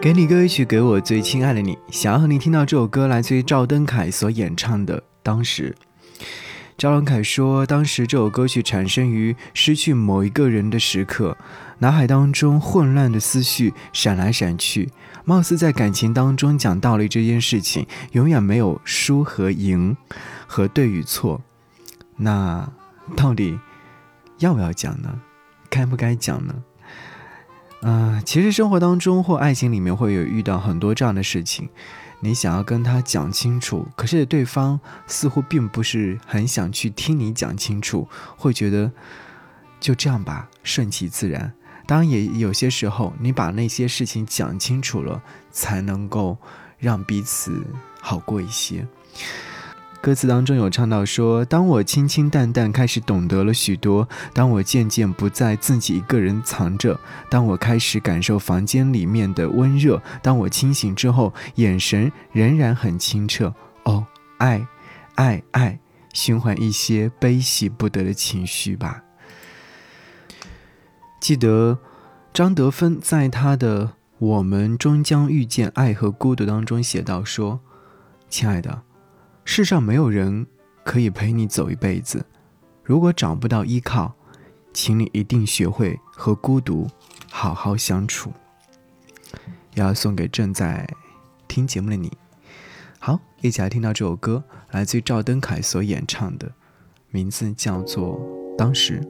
给你歌曲，给我最亲爱的你。想要和你听到这首歌，来自于赵登凯所演唱的《当时》。赵登凯说，当时这首歌曲产生于失去某一个人的时刻，脑海当中混乱的思绪闪来闪去，貌似在感情当中讲道理这件事情，永远没有输和赢，和对与错。那到底要不要讲呢？该不该讲呢？嗯，其实生活当中或爱情里面会有遇到很多这样的事情，你想要跟他讲清楚，可是对方似乎并不是很想去听你讲清楚，会觉得就这样吧，顺其自然。当然，也有些时候，你把那些事情讲清楚了，才能够让彼此好过一些。歌词当中有唱到说：“当我清清淡淡开始懂得了许多，当我渐渐不再自己一个人藏着，当我开始感受房间里面的温热，当我清醒之后，眼神仍然很清澈。哦，爱，爱，爱，循环一些悲喜不得的情绪吧。”记得张德芬在他的《我们终将遇见爱和孤独》当中写道说：“亲爱的。”世上没有人可以陪你走一辈子，如果找不到依靠，请你一定学会和孤独好好相处。要送给正在听节目的你。好，一起来听到这首歌，来自于赵登凯所演唱的，名字叫做《当时》。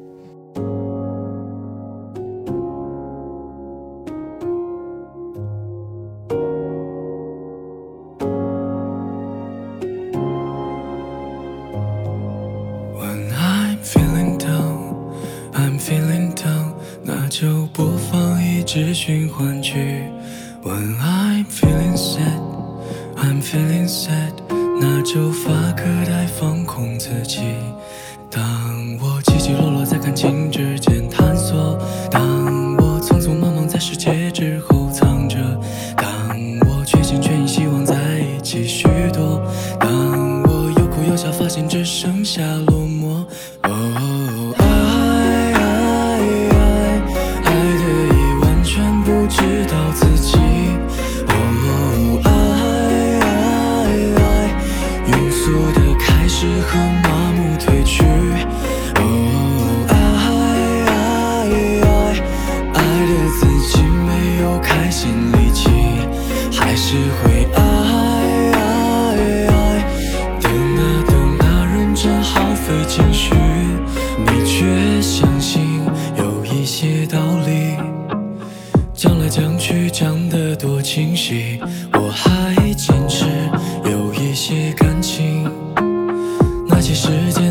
那就播放一支循环曲。When I'm feeling sad, I'm feeling sad，那就发个呆放空自己。当我起起落落在感情之间探索，当我匆匆忙忙在世界之后清晰，我还坚持有一些感情，时间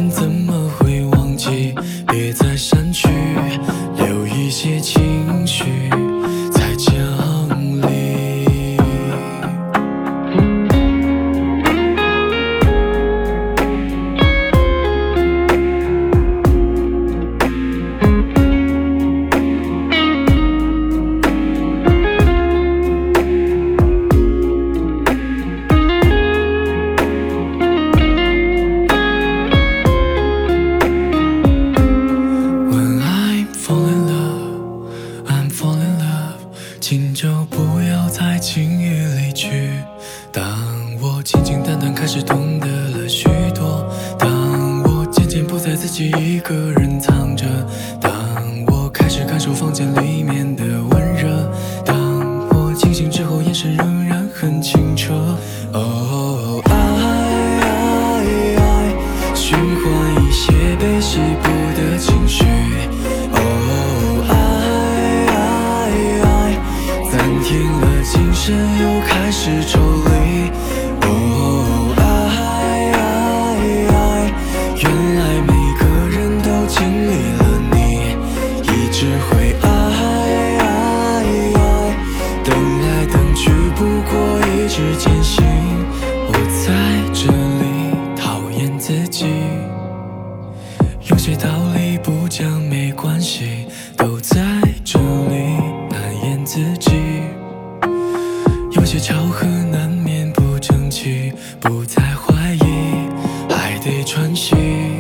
就不要再轻易离去。当我清清淡淡开始懂得了许多。当我渐渐不再自己一个人藏着，当我开始感受房间里面的温热，当我清醒之后，眼神仍然很清澈。哦，是抽离哦，爱爱爱，原来每个人都经历了你，一直会爱爱爱，等来等去，不过一直坚信。巧合难免不争气不再怀疑还得喘息。